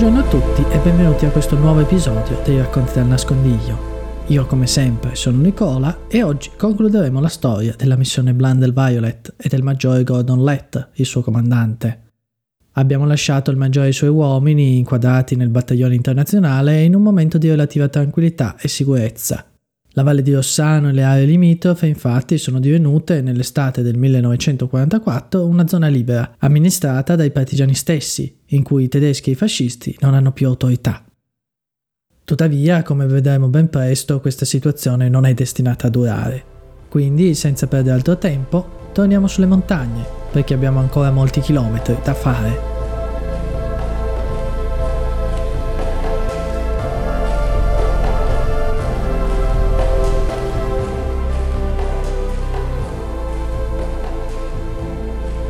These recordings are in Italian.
Buongiorno a tutti e benvenuti a questo nuovo episodio dei Racconti dal Nascondiglio. Io come sempre sono Nicola e oggi concluderemo la storia della missione Blundell Violet e del maggiore Gordon Lett, il suo comandante. Abbiamo lasciato il maggiore e i suoi uomini inquadrati nel battaglione internazionale in un momento di relativa tranquillità e sicurezza. La Valle di Rossano e le aree limitrofe infatti sono divenute nell'estate del 1944 una zona libera, amministrata dai partigiani stessi, in cui i tedeschi e i fascisti non hanno più autorità. Tuttavia, come vedremo ben presto, questa situazione non è destinata a durare. Quindi, senza perdere altro tempo, torniamo sulle montagne, perché abbiamo ancora molti chilometri da fare.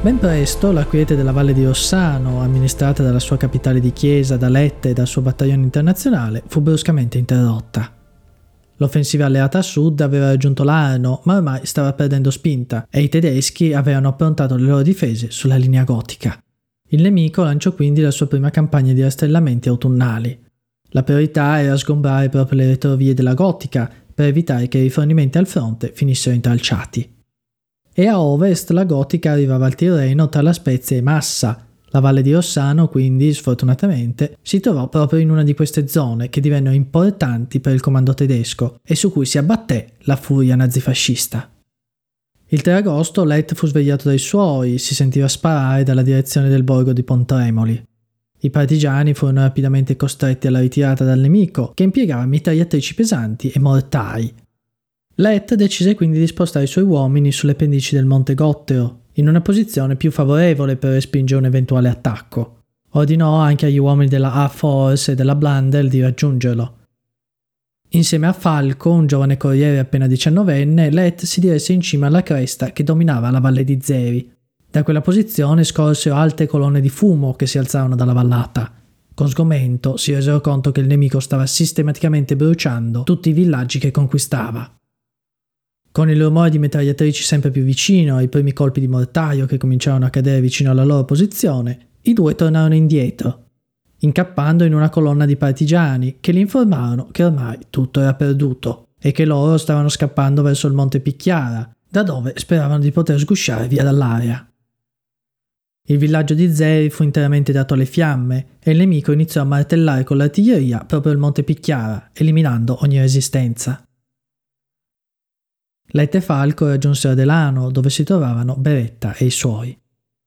Ben presto la quiete della Valle di Rossano, amministrata dalla sua capitale di chiesa, da Lette e dal suo battaglione internazionale, fu bruscamente interrotta. L'offensiva alleata a sud aveva raggiunto l'Arno, ma ormai stava perdendo spinta e i tedeschi avevano approntato le loro difese sulla linea gotica. Il nemico lanciò quindi la sua prima campagna di rastrellamenti autunnali. La priorità era sgombrare proprio le retrovie della gotica per evitare che i rifornimenti al fronte finissero intralciati e a ovest la gotica arrivava al Tirreno tra la Spezia e Massa. La valle di Rossano, quindi, sfortunatamente, si trovò proprio in una di queste zone che divennero importanti per il comando tedesco e su cui si abbatté la furia nazifascista. Il 3 agosto Lett fu svegliato dai suoi, si sentiva sparare dalla direzione del borgo di Pontremoli. I partigiani furono rapidamente costretti alla ritirata dal nemico, che impiegava mitragliatrici pesanti e mortai, Lett decise quindi di spostare i suoi uomini sulle pendici del Monte Gottero, in una posizione più favorevole per respingere un eventuale attacco. Ordinò anche agli uomini della A-Force e della Blundell di raggiungerlo. Insieme a Falco, un giovane corriere appena diciannovenne, Lett si diresse in cima alla cresta che dominava la valle di Zeri. Da quella posizione scorsero alte colonne di fumo che si alzarono dalla vallata. Con sgomento si resero conto che il nemico stava sistematicamente bruciando tutti i villaggi che conquistava. Con il rumore di mitragliatrici sempre più vicino e i primi colpi di mortaio che cominciarono a cadere vicino alla loro posizione, i due tornarono indietro, incappando in una colonna di partigiani che li informarono che ormai tutto era perduto e che loro stavano scappando verso il monte Picchiara, da dove speravano di poter sgusciare via dall'aria. Il villaggio di Zeri fu interamente dato alle fiamme e il nemico iniziò a martellare con l'artiglieria proprio il monte Picchiara, eliminando ogni resistenza. Letta e Falco raggiunsero Delano, dove si trovavano Beretta e i suoi.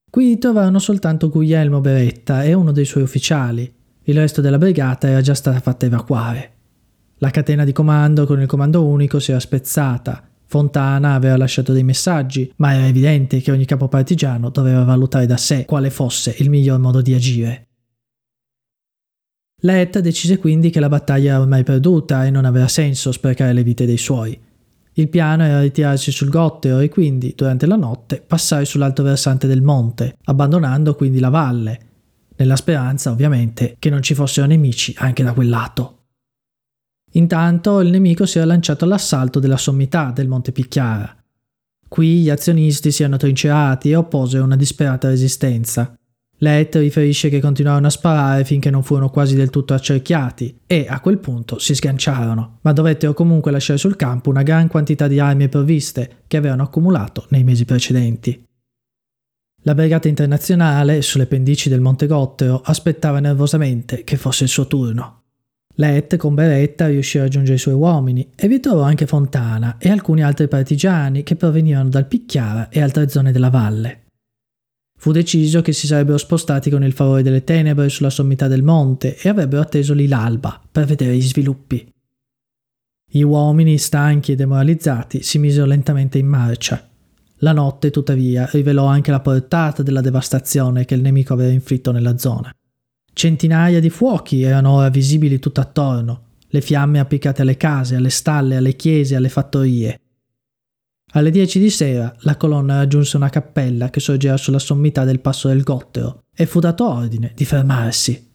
Qui trovarono soltanto Guglielmo Beretta e uno dei suoi ufficiali. Il resto della brigata era già stata fatta evacuare. La catena di comando con il comando unico si era spezzata. Fontana aveva lasciato dei messaggi, ma era evidente che ogni capo partigiano doveva valutare da sé quale fosse il miglior modo di agire. Letta decise quindi che la battaglia era ormai perduta e non aveva senso sprecare le vite dei suoi. Il piano era ritirarsi sul Gottero e quindi, durante la notte, passare sull'alto versante del monte, abbandonando quindi la valle, nella speranza, ovviamente, che non ci fossero nemici anche da quel lato. Intanto il nemico si era lanciato all'assalto della sommità del Monte Picchiara. Qui gli azionisti si erano trincerati e opposero una disperata resistenza. Let riferisce che continuarono a sparare finché non furono quasi del tutto accerchiati e a quel punto si sganciarono, ma dovettero comunque lasciare sul campo una gran quantità di armi e provviste che avevano accumulato nei mesi precedenti. La brigata internazionale, sulle pendici del Monte Gottero, aspettava nervosamente che fosse il suo turno. Let con Beretta riuscì a raggiungere i suoi uomini e vi trovò anche Fontana e alcuni altri partigiani che provenivano dal Picchiara e altre zone della valle. Fu deciso che si sarebbero spostati con il favore delle tenebre sulla sommità del monte e avrebbero atteso lì l'alba per vedere gli sviluppi. Gli uomini, stanchi e demoralizzati, si misero lentamente in marcia. La notte, tuttavia, rivelò anche la portata della devastazione che il nemico aveva inflitto nella zona. Centinaia di fuochi erano ora visibili tutt'attorno, le fiamme applicate alle case, alle stalle, alle chiese, alle fattorie. Alle dieci di sera la colonna raggiunse una cappella che sorgeva sulla sommità del passo del Gottero e fu dato ordine di fermarsi.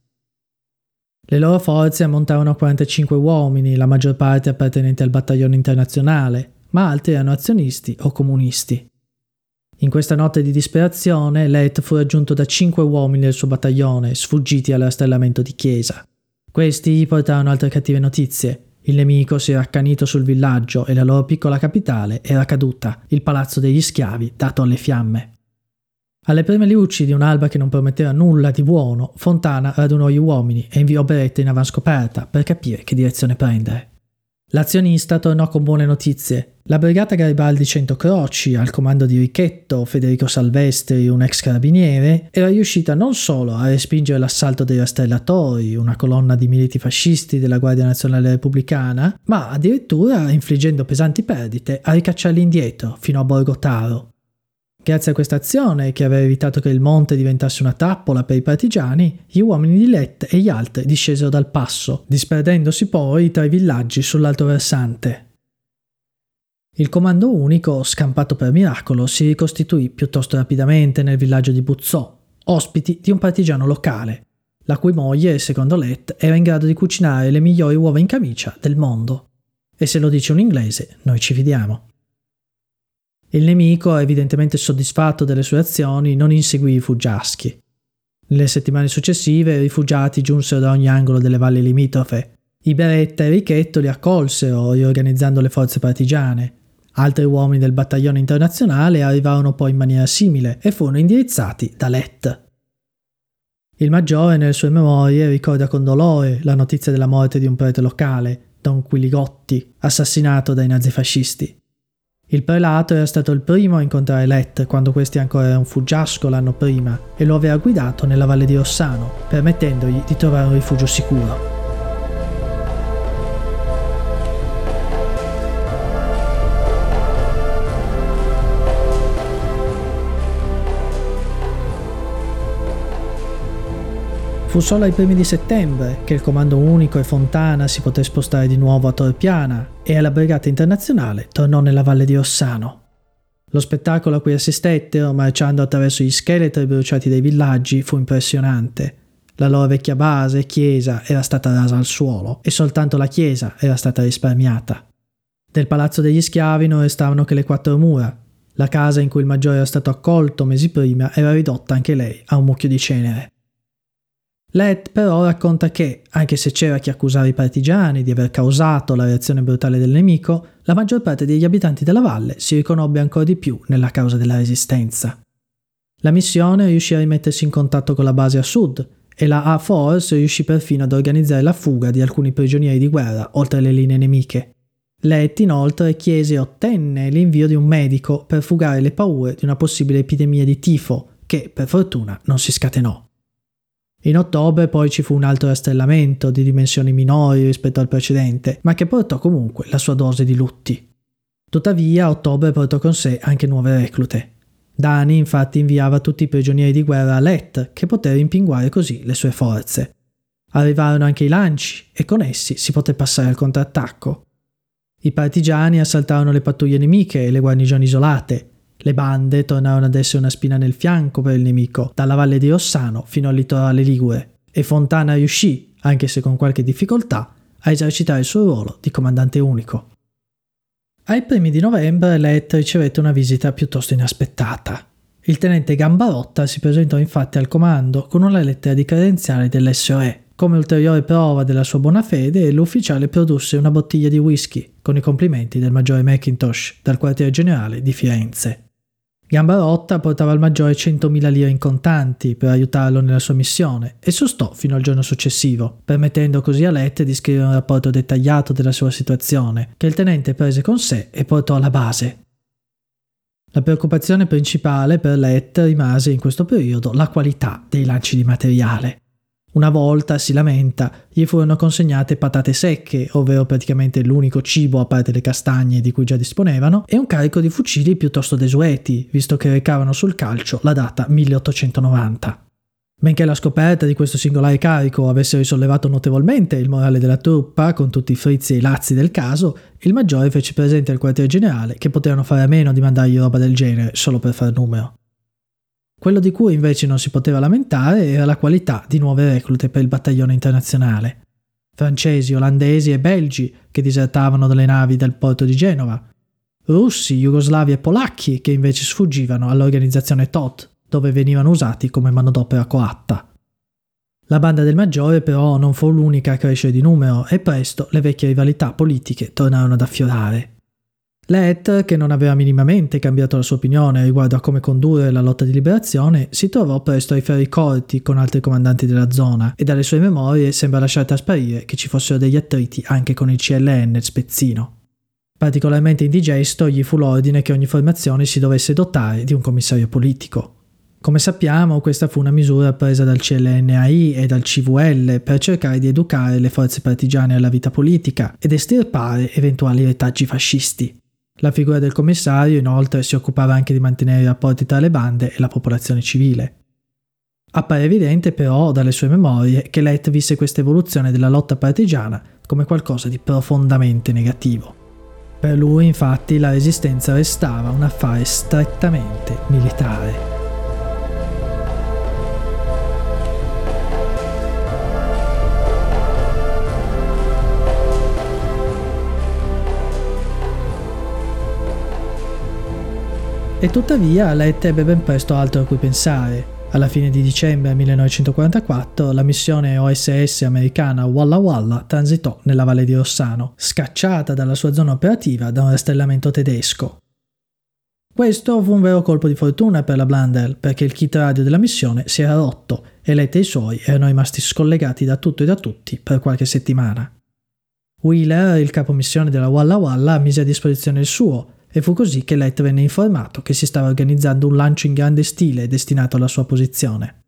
Le loro forze ammontarono a 45 uomini, la maggior parte appartenenti al battaglione internazionale, ma altri erano azionisti o comunisti. In questa notte di disperazione, Let fu raggiunto da cinque uomini del suo battaglione, sfuggiti all'arrestellamento di Chiesa. Questi gli portarono altre cattive notizie. Il nemico si era accanito sul villaggio e la loro piccola capitale era caduta, il palazzo degli schiavi dato alle fiamme. Alle prime luci di un'alba che non prometteva nulla di buono, Fontana radunò gli uomini e inviò Beretta in avanscoperta per capire che direzione prendere. L'azionista tornò con buone notizie. La brigata Garibaldi 100 Croci, al comando di Ricchetto, Federico Salvestri, un ex carabiniere, era riuscita non solo a respingere l'assalto dei rastellatori, una colonna di militi fascisti della Guardia Nazionale Repubblicana, ma addirittura, infliggendo pesanti perdite, a ricacciarli indietro, fino a Borgo Taro. Grazie a questa azione, che aveva evitato che il monte diventasse una trappola per i partigiani, gli uomini di Lett e gli altri discesero dal passo, disperdendosi poi tra i villaggi sull'alto versante. Il comando unico, scampato per miracolo, si ricostituì piuttosto rapidamente nel villaggio di Buzzò, ospiti di un partigiano locale, la cui moglie, secondo Lett, era in grado di cucinare le migliori uova in camicia del mondo. E se lo dice un inglese, noi ci fidiamo. Il nemico, evidentemente soddisfatto delle sue azioni, non inseguì i fuggiaschi. Nelle settimane successive i rifugiati giunsero da ogni angolo delle valli limitrofe. I Beretta e Richetto li accolsero, riorganizzando le forze partigiane. Altri uomini del battaglione internazionale arrivarono poi in maniera simile e furono indirizzati da Lett. Il maggiore nelle sue memorie ricorda con dolore la notizia della morte di un prete locale, Don Quiligotti, assassinato dai nazifascisti. Il prelato era stato il primo a incontrare Let quando questi ancora era un fuggiasco l'anno prima e lo aveva guidato nella valle di Rossano, permettendogli di trovare un rifugio sicuro. Fu solo ai primi di settembre che il comando unico e Fontana si poté spostare di nuovo a Torpiana e la brigata internazionale tornò nella valle di Ossano. Lo spettacolo a cui assistettero, marciando attraverso gli scheletri bruciati dei villaggi, fu impressionante. La loro vecchia base, chiesa, era stata rasa al suolo e soltanto la chiesa era stata risparmiata. Del palazzo degli schiavi non restavano che le quattro mura. La casa in cui il maggiore era stato accolto mesi prima era ridotta anche lei a un mucchio di cenere. Led però racconta che, anche se c'era chi accusava i partigiani di aver causato la reazione brutale del nemico, la maggior parte degli abitanti della valle si riconobbe ancora di più nella causa della resistenza. La missione riuscì a rimettersi in contatto con la base a sud e la A-Force riuscì perfino ad organizzare la fuga di alcuni prigionieri di guerra oltre le linee nemiche. Lett inoltre chiese e ottenne l'invio di un medico per fugare le paure di una possibile epidemia di tifo, che per fortuna non si scatenò. In ottobre poi ci fu un altro rastrellamento di dimensioni minori rispetto al precedente, ma che portò comunque la sua dose di lutti. Tuttavia, ottobre portò con sé anche nuove reclute. Dani infatti inviava tutti i prigionieri di guerra a Let, che poté rimpinguare così le sue forze. Arrivarono anche i lanci e con essi si poté passare al contrattacco. I partigiani assaltarono le pattuglie nemiche e le guarnigioni isolate, le bande tornarono ad essere una spina nel fianco per il nemico, dalla valle di Rossano fino al litorale Ligure, e Fontana riuscì, anche se con qualche difficoltà, a esercitare il suo ruolo di comandante unico. Ai primi di novembre Let ricevette una visita piuttosto inaspettata. Il tenente Gambarotta si presentò infatti al comando con una lettera di credenziale dell'SOE. Come ulteriore prova della sua buona fede, l'ufficiale produsse una bottiglia di whisky con i complimenti del maggiore McIntosh dal quartier generale di Firenze. Gambarotta portava al maggiore 100.000 lire in contanti per aiutarlo nella sua missione e sostò fino al giorno successivo, permettendo così a Lett di scrivere un rapporto dettagliato della sua situazione, che il tenente prese con sé e portò alla base. La preoccupazione principale per Lett rimase in questo periodo la qualità dei lanci di materiale. Una volta, si lamenta, gli furono consegnate patate secche, ovvero praticamente l'unico cibo a parte le castagne di cui già disponevano, e un carico di fucili piuttosto desueti, visto che recavano sul calcio la data 1890. Benché la scoperta di questo singolare carico avesse risollevato notevolmente il morale della truppa, con tutti i frizzi e i lazzi del caso, il maggiore fece presente al quartier generale che potevano fare a meno di mandargli roba del genere solo per far numero. Quello di cui invece non si poteva lamentare era la qualità di nuove reclute per il battaglione internazionale. Francesi, olandesi e belgi che disertavano dalle navi del porto di Genova. russi, jugoslavi e polacchi che invece sfuggivano all'organizzazione TOT, dove venivano usati come manodopera coatta. La banda del Maggiore però non fu l'unica a crescere di numero e presto le vecchie rivalità politiche tornarono ad affiorare. Let, che non aveva minimamente cambiato la sua opinione riguardo a come condurre la lotta di liberazione, si trovò presto ai ferri corti con altri comandanti della zona e dalle sue memorie sembra lasciare trasparire che ci fossero degli attriti anche con il CLN Spezzino. Particolarmente indigesto gli fu l'ordine che ogni formazione si dovesse dotare di un commissario politico. Come sappiamo, questa fu una misura presa dal CLNAI e dal CVL per cercare di educare le forze partigiane alla vita politica ed estirpare eventuali retaggi fascisti. La figura del commissario inoltre si occupava anche di mantenere i rapporti tra le bande e la popolazione civile. Appare evidente però dalle sue memorie che Let visse questa evoluzione della lotta partigiana come qualcosa di profondamente negativo. Per lui infatti la resistenza restava un affare strettamente militare. E tuttavia Let ebbe ben presto altro a cui pensare. Alla fine di dicembre 1944 la missione OSS americana Walla Walla transitò nella Valle di Rossano, scacciata dalla sua zona operativa da un rastellamento tedesco. Questo fu un vero colpo di fortuna per la Blundell perché il kit radio della missione si era rotto e Let e i suoi erano rimasti scollegati da tutto e da tutti per qualche settimana. Wheeler, il capo missione della Walla Walla, mise a disposizione il suo e fu così che Let venne informato che si stava organizzando un lancio in grande stile destinato alla sua posizione.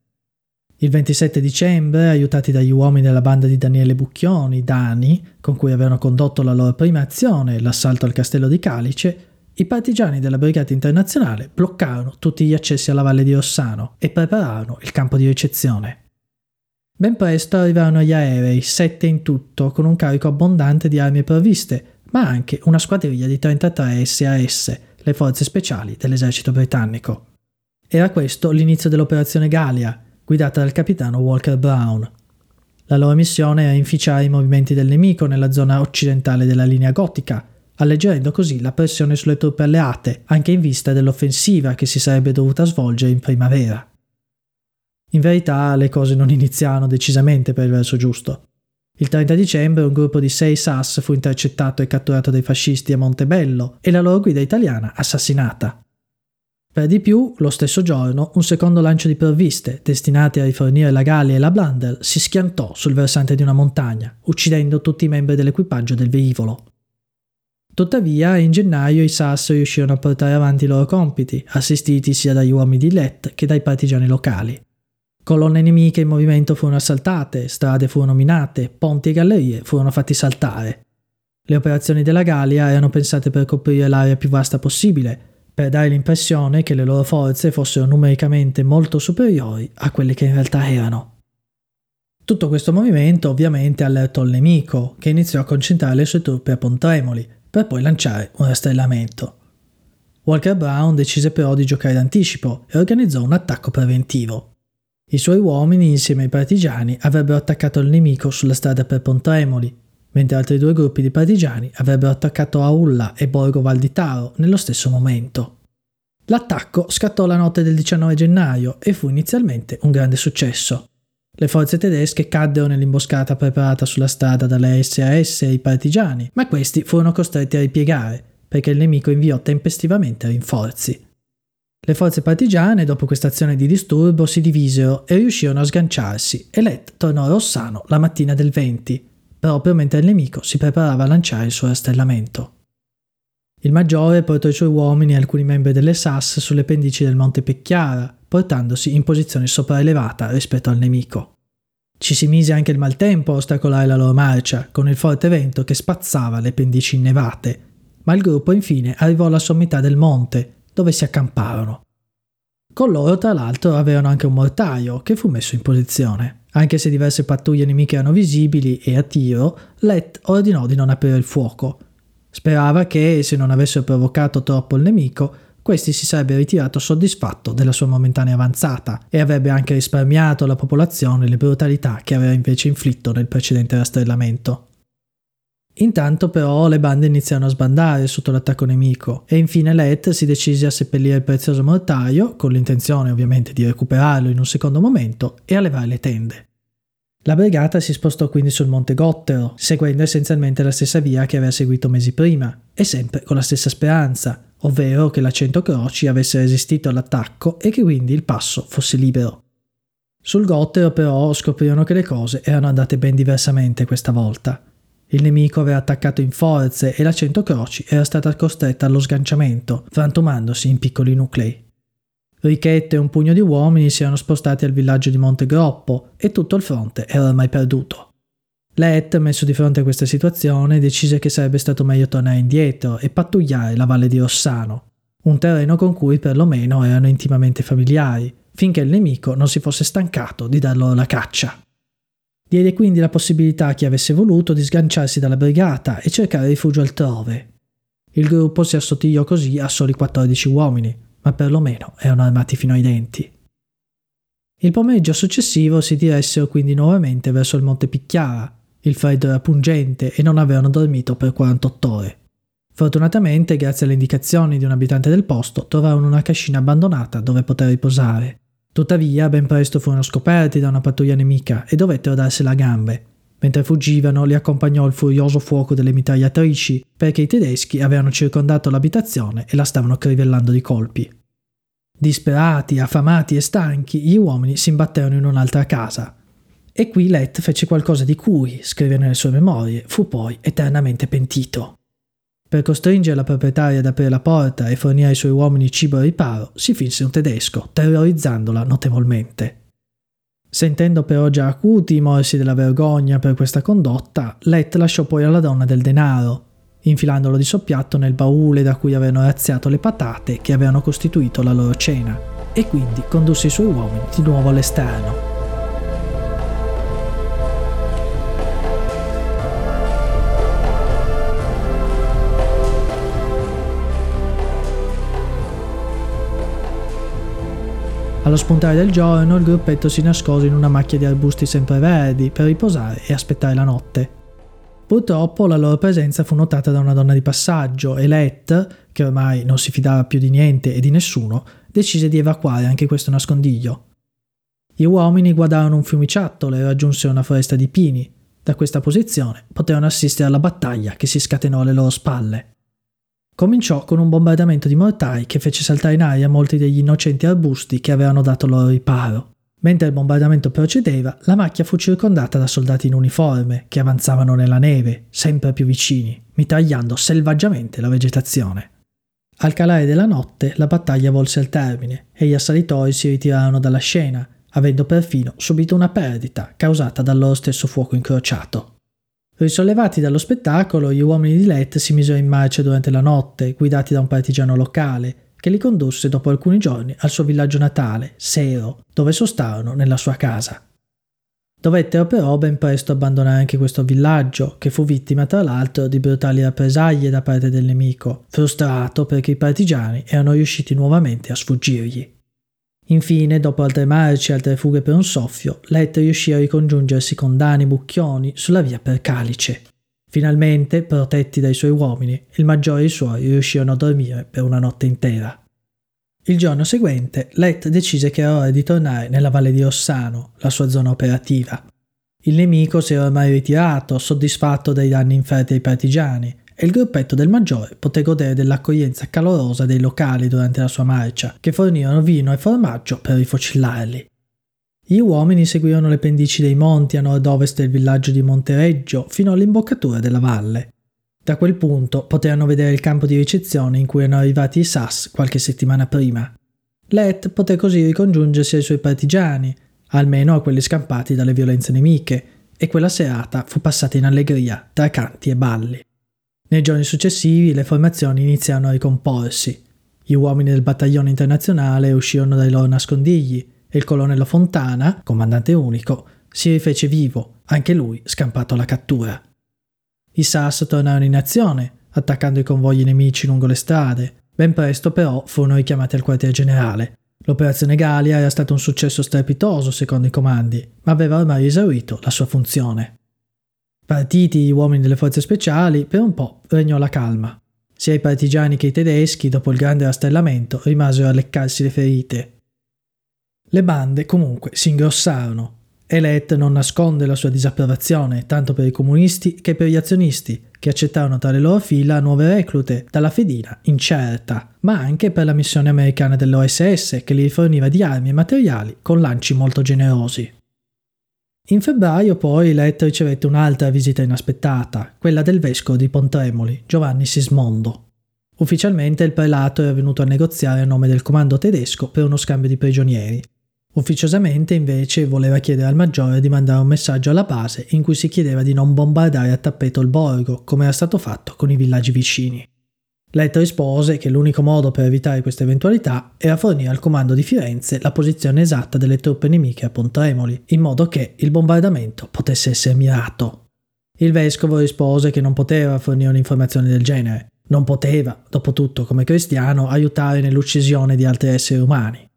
Il 27 dicembre, aiutati dagli uomini della banda di Daniele Bucchioni, Dani, con cui avevano condotto la loro prima azione, l'assalto al castello di Calice, i partigiani della Brigata Internazionale bloccarono tutti gli accessi alla valle di Rossano e prepararono il campo di ricezione. Ben presto arrivarono gli aerei, sette in tutto, con un carico abbondante di armi provviste, ma anche una squadriglia di 33 SAS, le forze speciali dell'esercito britannico. Era questo l'inizio dell'operazione Gallia, guidata dal capitano Walker Brown. La loro missione era inficiare i movimenti del nemico nella zona occidentale della linea gotica, alleggerendo così la pressione sulle truppe alleate, anche in vista dell'offensiva che si sarebbe dovuta svolgere in primavera. In verità le cose non iniziarono decisamente per il verso giusto. Il 30 dicembre un gruppo di sei SAS fu intercettato e catturato dai fascisti a Montebello e la loro guida italiana assassinata. Per di più, lo stesso giorno, un secondo lancio di provviste, destinati a rifornire la Gallia e la Blunder, si schiantò sul versante di una montagna, uccidendo tutti i membri dell'equipaggio del velivolo. Tuttavia, in gennaio i SAS riuscirono a portare avanti i loro compiti, assistiti sia dagli uomini di Let che dai partigiani locali. Colonne nemiche in movimento furono assaltate, strade furono minate, ponti e gallerie furono fatti saltare. Le operazioni della Gallia erano pensate per coprire l'area più vasta possibile, per dare l'impressione che le loro forze fossero numericamente molto superiori a quelle che in realtà erano. Tutto questo movimento ovviamente allertò il nemico, che iniziò a concentrare le sue truppe a Pontremoli, per poi lanciare un rastrellamento. Walker Brown decise però di giocare d'anticipo e organizzò un attacco preventivo. I suoi uomini, insieme ai partigiani, avrebbero attaccato il nemico sulla strada per Pontremoli, mentre altri due gruppi di partigiani avrebbero attaccato Aulla e Borgo Val di Taro nello stesso momento. L'attacco scattò la notte del 19 gennaio e fu inizialmente un grande successo. Le forze tedesche caddero nell'imboscata preparata sulla strada dalle SAS e i partigiani, ma questi furono costretti a ripiegare perché il nemico inviò tempestivamente rinforzi. Le forze partigiane, dopo questa azione di disturbo, si divisero e riuscirono a sganciarsi e Let tornò a Rossano la mattina del 20, proprio mentre il nemico si preparava a lanciare il suo rastellamento. Il maggiore portò i suoi uomini e alcuni membri delle SAS sulle pendici del Monte Pecchiara, portandosi in posizione sopraelevata rispetto al nemico. Ci si mise anche il maltempo a ostacolare la loro marcia, con il forte vento che spazzava le pendici innevate, ma il gruppo infine arrivò alla sommità del monte dove si accamparono. Con loro, tra l'altro, avevano anche un mortaio che fu messo in posizione. Anche se diverse pattuglie nemiche erano visibili e a tiro, Let ordinò di non aprire il fuoco. Sperava che, se non avessero provocato troppo il nemico, questi si sarebbe ritirato soddisfatto della sua momentanea avanzata e avrebbe anche risparmiato alla popolazione le brutalità che aveva invece inflitto nel precedente rastrellamento. Intanto però le bande iniziarono a sbandare sotto l'attacco nemico e infine Let si decise a seppellire il prezioso mortaio, con l'intenzione ovviamente di recuperarlo in un secondo momento, e a levare le tende. La brigata si spostò quindi sul monte Gottero, seguendo essenzialmente la stessa via che aveva seguito mesi prima, e sempre con la stessa speranza, ovvero che la Cento Croci avesse resistito all'attacco e che quindi il passo fosse libero. Sul Gottero però scoprirono che le cose erano andate ben diversamente questa volta. Il nemico aveva attaccato in forze e la Cento Croci era stata costretta allo sganciamento, frantumandosi in piccoli nuclei. Richette e un pugno di uomini si erano spostati al villaggio di Montegroppo e tutto il fronte era ormai perduto. Let, messo di fronte a questa situazione, decise che sarebbe stato meglio tornare indietro e pattugliare la valle di Rossano, un terreno con cui perlomeno erano intimamente familiari, finché il nemico non si fosse stancato di dar loro la caccia. Diede quindi la possibilità a chi avesse voluto di sganciarsi dalla brigata e cercare rifugio altrove. Il gruppo si assottigliò così a soli 14 uomini, ma perlomeno erano armati fino ai denti. Il pomeriggio successivo si diressero quindi nuovamente verso il monte Picchiara. Il freddo era pungente e non avevano dormito per 48 ore. Fortunatamente, grazie alle indicazioni di un abitante del posto, trovarono una cascina abbandonata dove poter riposare. Tuttavia, ben presto furono scoperti da una pattuglia nemica e dovettero darsela a gambe. Mentre fuggivano, li accompagnò il furioso fuoco delle mitragliatrici perché i tedeschi avevano circondato l'abitazione e la stavano crivellando di colpi. Disperati, affamati e stanchi, gli uomini si imbatterono in un'altra casa. E qui Let fece qualcosa di cui, scrive nelle sue memorie, fu poi eternamente pentito. Per costringere la proprietaria ad aprire la porta e fornire ai suoi uomini cibo e riparo, si finse un tedesco, terrorizzandola notevolmente. Sentendo però già acuti i morsi della vergogna per questa condotta, Let lasciò poi alla donna del denaro, infilandolo di soppiatto nel baule da cui avevano razziato le patate che avevano costituito la loro cena, e quindi condusse i suoi uomini di nuovo all'esterno. Allo spuntare del giorno il gruppetto si nascose in una macchia di arbusti sempreverdi per riposare e aspettare la notte. Purtroppo la loro presenza fu notata da una donna di passaggio e Let, che ormai non si fidava più di niente e di nessuno, decise di evacuare anche questo nascondiglio. Gli uomini guardarono un fiumiciattolo e raggiunsero una foresta di pini. Da questa posizione poterono assistere alla battaglia che si scatenò alle loro spalle. Cominciò con un bombardamento di mortai che fece saltare in aria molti degli innocenti arbusti che avevano dato loro riparo. Mentre il bombardamento procedeva, la macchia fu circondata da soldati in uniforme che avanzavano nella neve, sempre più vicini, mitragliando selvaggiamente la vegetazione. Al calare della notte la battaglia volse al termine e gli assalitori si ritirarono dalla scena, avendo perfino subito una perdita causata dal loro stesso fuoco incrociato. Risollevati dallo spettacolo, gli uomini di Let si misero in marcia durante la notte, guidati da un partigiano locale, che li condusse dopo alcuni giorni al suo villaggio natale, Sero, dove sostarono nella sua casa. Dovettero però ben presto abbandonare anche questo villaggio, che fu vittima tra l'altro di brutali rappresaglie da parte del nemico, frustrato perché i partigiani erano riusciti nuovamente a sfuggirgli. Infine, dopo altre marce e altre fughe per un soffio, Let riuscì a ricongiungersi con Dani Bucchioni sulla via per Calice. Finalmente, protetti dai suoi uomini, il maggiore e i suoi riuscirono a dormire per una notte intera. Il giorno seguente, Let decise che era ora di tornare nella valle di Rossano, la sua zona operativa. Il nemico si era ormai ritirato, soddisfatto dai danni inferti ai partigiani, e il gruppetto del maggiore poté godere dell'accoglienza calorosa dei locali durante la sua marcia, che fornirono vino e formaggio per rifocillarli. Gli uomini seguirono le pendici dei monti a nord-ovest del villaggio di Montereggio fino all'imboccatura della valle. Da quel punto poterono vedere il campo di ricezione in cui erano arrivati i SAS qualche settimana prima. Let poté così ricongiungersi ai suoi partigiani, almeno a quelli scampati dalle violenze nemiche, e quella serata fu passata in allegria tra canti e balli. Nei giorni successivi le formazioni iniziarono a ricomporsi. Gli uomini del battaglione internazionale uscirono dai loro nascondigli e il colonnello Fontana, comandante unico, si rifece vivo, anche lui scampato alla cattura. I SAS tornarono in azione, attaccando i convogli nemici lungo le strade. Ben presto però furono richiamati al quartier generale. L'operazione Galia era stato un successo strepitoso secondo i comandi, ma aveva ormai esaurito la sua funzione. Partiti gli uomini delle forze speciali, per un po' regnò la calma. Sia i partigiani che i tedeschi, dopo il grande rastellamento, rimasero a leccarsi le ferite. Le bande comunque si ingrossarono. Elet non nasconde la sua disapprovazione tanto per i comunisti che per gli azionisti, che accettarono tra le loro fila nuove reclute dalla fedina incerta, ma anche per la missione americana dell'OSS che li riforniva di armi e materiali con lanci molto generosi. In febbraio poi Let ricevette un'altra visita inaspettata, quella del vescovo di Pontremoli, Giovanni Sismondo. Ufficialmente il prelato era venuto a negoziare a nome del comando tedesco per uno scambio di prigionieri. Ufficiosamente invece voleva chiedere al maggiore di mandare un messaggio alla base in cui si chiedeva di non bombardare a tappeto il borgo, come era stato fatto con i villaggi vicini. Let rispose che l'unico modo per evitare questa eventualità era fornire al comando di Firenze la posizione esatta delle truppe nemiche a Pontremoli, in modo che il bombardamento potesse essere mirato. Il vescovo rispose che non poteva fornire un'informazione del genere, non poteva, dopo tutto come cristiano, aiutare nell'uccisione di altri esseri umani.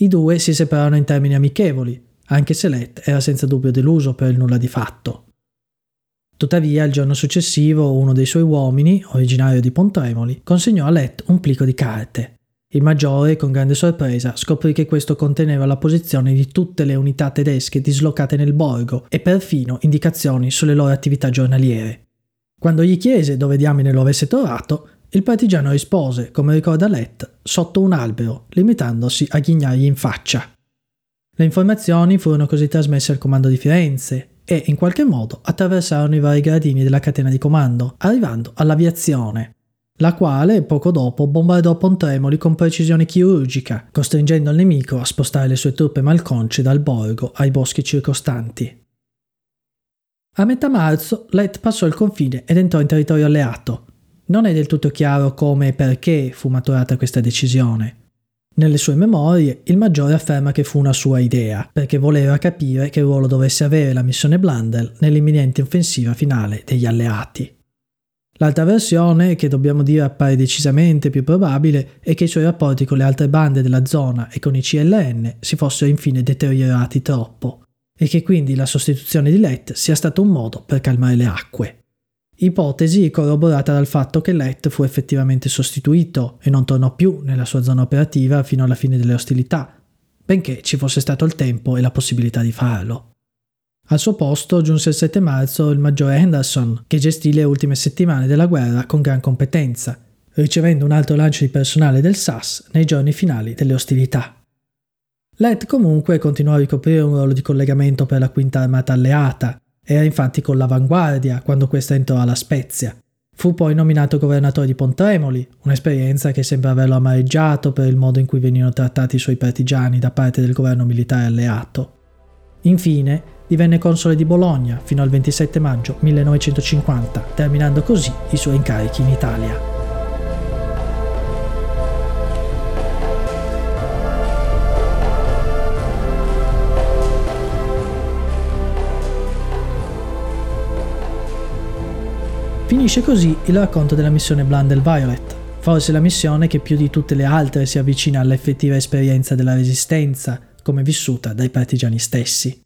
I due si separarono in termini amichevoli, anche se Let era senza dubbio deluso per il nulla di fatto. Tuttavia, il giorno successivo, uno dei suoi uomini, originario di Pontremoli, consegnò a Let un plico di carte. Il maggiore, con grande sorpresa, scoprì che questo conteneva la posizione di tutte le unità tedesche dislocate nel borgo e perfino indicazioni sulle loro attività giornaliere. Quando gli chiese dove diamine lo avesse trovato, il partigiano rispose, come ricorda Let, sotto un albero, limitandosi a ghignargli in faccia. Le informazioni furono così trasmesse al comando di Firenze e in qualche modo attraversarono i vari gradini della catena di comando, arrivando all'aviazione, la quale poco dopo bombardò Pontremoli con precisione chirurgica, costringendo il nemico a spostare le sue truppe malconce dal borgo ai boschi circostanti. A metà marzo Let passò il confine ed entrò in territorio alleato. Non è del tutto chiaro come e perché fu maturata questa decisione. Nelle sue memorie, il maggiore afferma che fu una sua idea, perché voleva capire che ruolo dovesse avere la missione Blundell nell'imminente offensiva finale degli alleati. L'altra versione, che dobbiamo dire appare decisamente più probabile, è che i suoi rapporti con le altre bande della zona e con i CLN si fossero infine deteriorati troppo, e che quindi la sostituzione di Let sia stato un modo per calmare le acque ipotesi corroborata dal fatto che Let fu effettivamente sostituito e non tornò più nella sua zona operativa fino alla fine delle ostilità, benché ci fosse stato il tempo e la possibilità di farlo. Al suo posto giunse il 7 marzo il maggiore Henderson, che gestì le ultime settimane della guerra con gran competenza, ricevendo un altro lancio di personale del SAS nei giorni finali delle ostilità. Let comunque continuò a ricoprire un ruolo di collegamento per la quinta armata alleata, era infatti con l'avanguardia quando questa entrò alla Spezia. Fu poi nominato governatore di Pontremoli, un'esperienza che sembra averlo amareggiato per il modo in cui venivano trattati i suoi partigiani da parte del governo militare alleato. Infine, divenne console di Bologna fino al 27 maggio 1950, terminando così i suoi incarichi in Italia. Finisce così il racconto della missione Blundell Violet, forse la missione che più di tutte le altre si avvicina all'effettiva esperienza della resistenza, come vissuta dai partigiani stessi.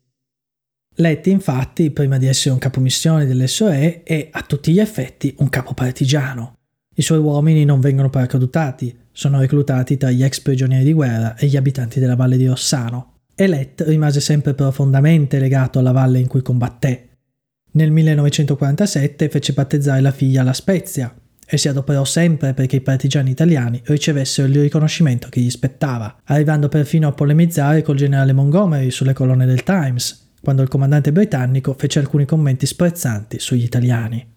Letti infatti, prima di essere un capomissione dell'SOE, è a tutti gli effetti un capo partigiano. I suoi uomini non vengono paracadutati, sono reclutati tra gli ex prigionieri di guerra e gli abitanti della valle di Rossano. E Let rimase sempre profondamente legato alla valle in cui combatté, nel 1947 fece battezzare la figlia alla Spezia e si adoperò sempre perché i partigiani italiani ricevessero il riconoscimento che gli spettava, arrivando perfino a polemizzare col generale Montgomery sulle colonne del Times, quando il comandante britannico fece alcuni commenti sprezzanti sugli italiani.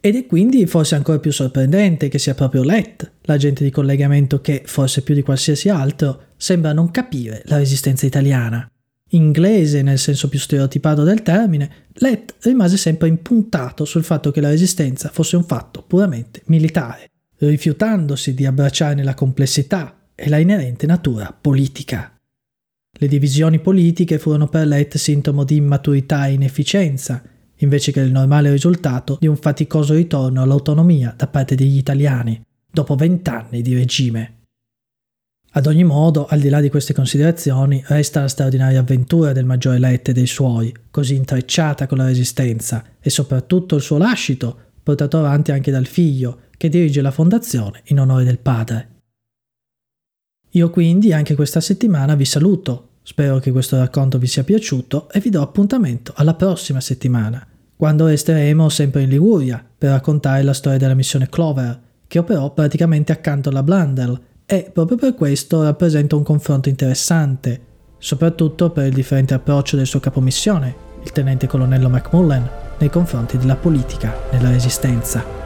Ed è quindi forse ancora più sorprendente che sia proprio Let, l'agente di collegamento che, forse più di qualsiasi altro, sembra non capire la resistenza italiana inglese nel senso più stereotipato del termine, Let rimase sempre impuntato sul fatto che la resistenza fosse un fatto puramente militare, rifiutandosi di abbracciarne la complessità e la inerente natura politica. Le divisioni politiche furono per Let sintomo di immaturità e inefficienza, invece che il normale risultato di un faticoso ritorno all'autonomia da parte degli italiani, dopo vent'anni di regime. Ad ogni modo, al di là di queste considerazioni, resta la straordinaria avventura del maggiore Lette e dei suoi, così intrecciata con la resistenza, e soprattutto il suo lascito, portato avanti anche dal figlio, che dirige la fondazione in onore del padre. Io quindi anche questa settimana vi saluto, spero che questo racconto vi sia piaciuto e vi do appuntamento alla prossima settimana, quando resteremo sempre in Liguria per raccontare la storia della missione Clover, che operò praticamente accanto alla Blundell e proprio per questo rappresenta un confronto interessante, soprattutto per il differente approccio del suo capomissione, il tenente colonnello Macmullen, nei confronti della politica nella resistenza.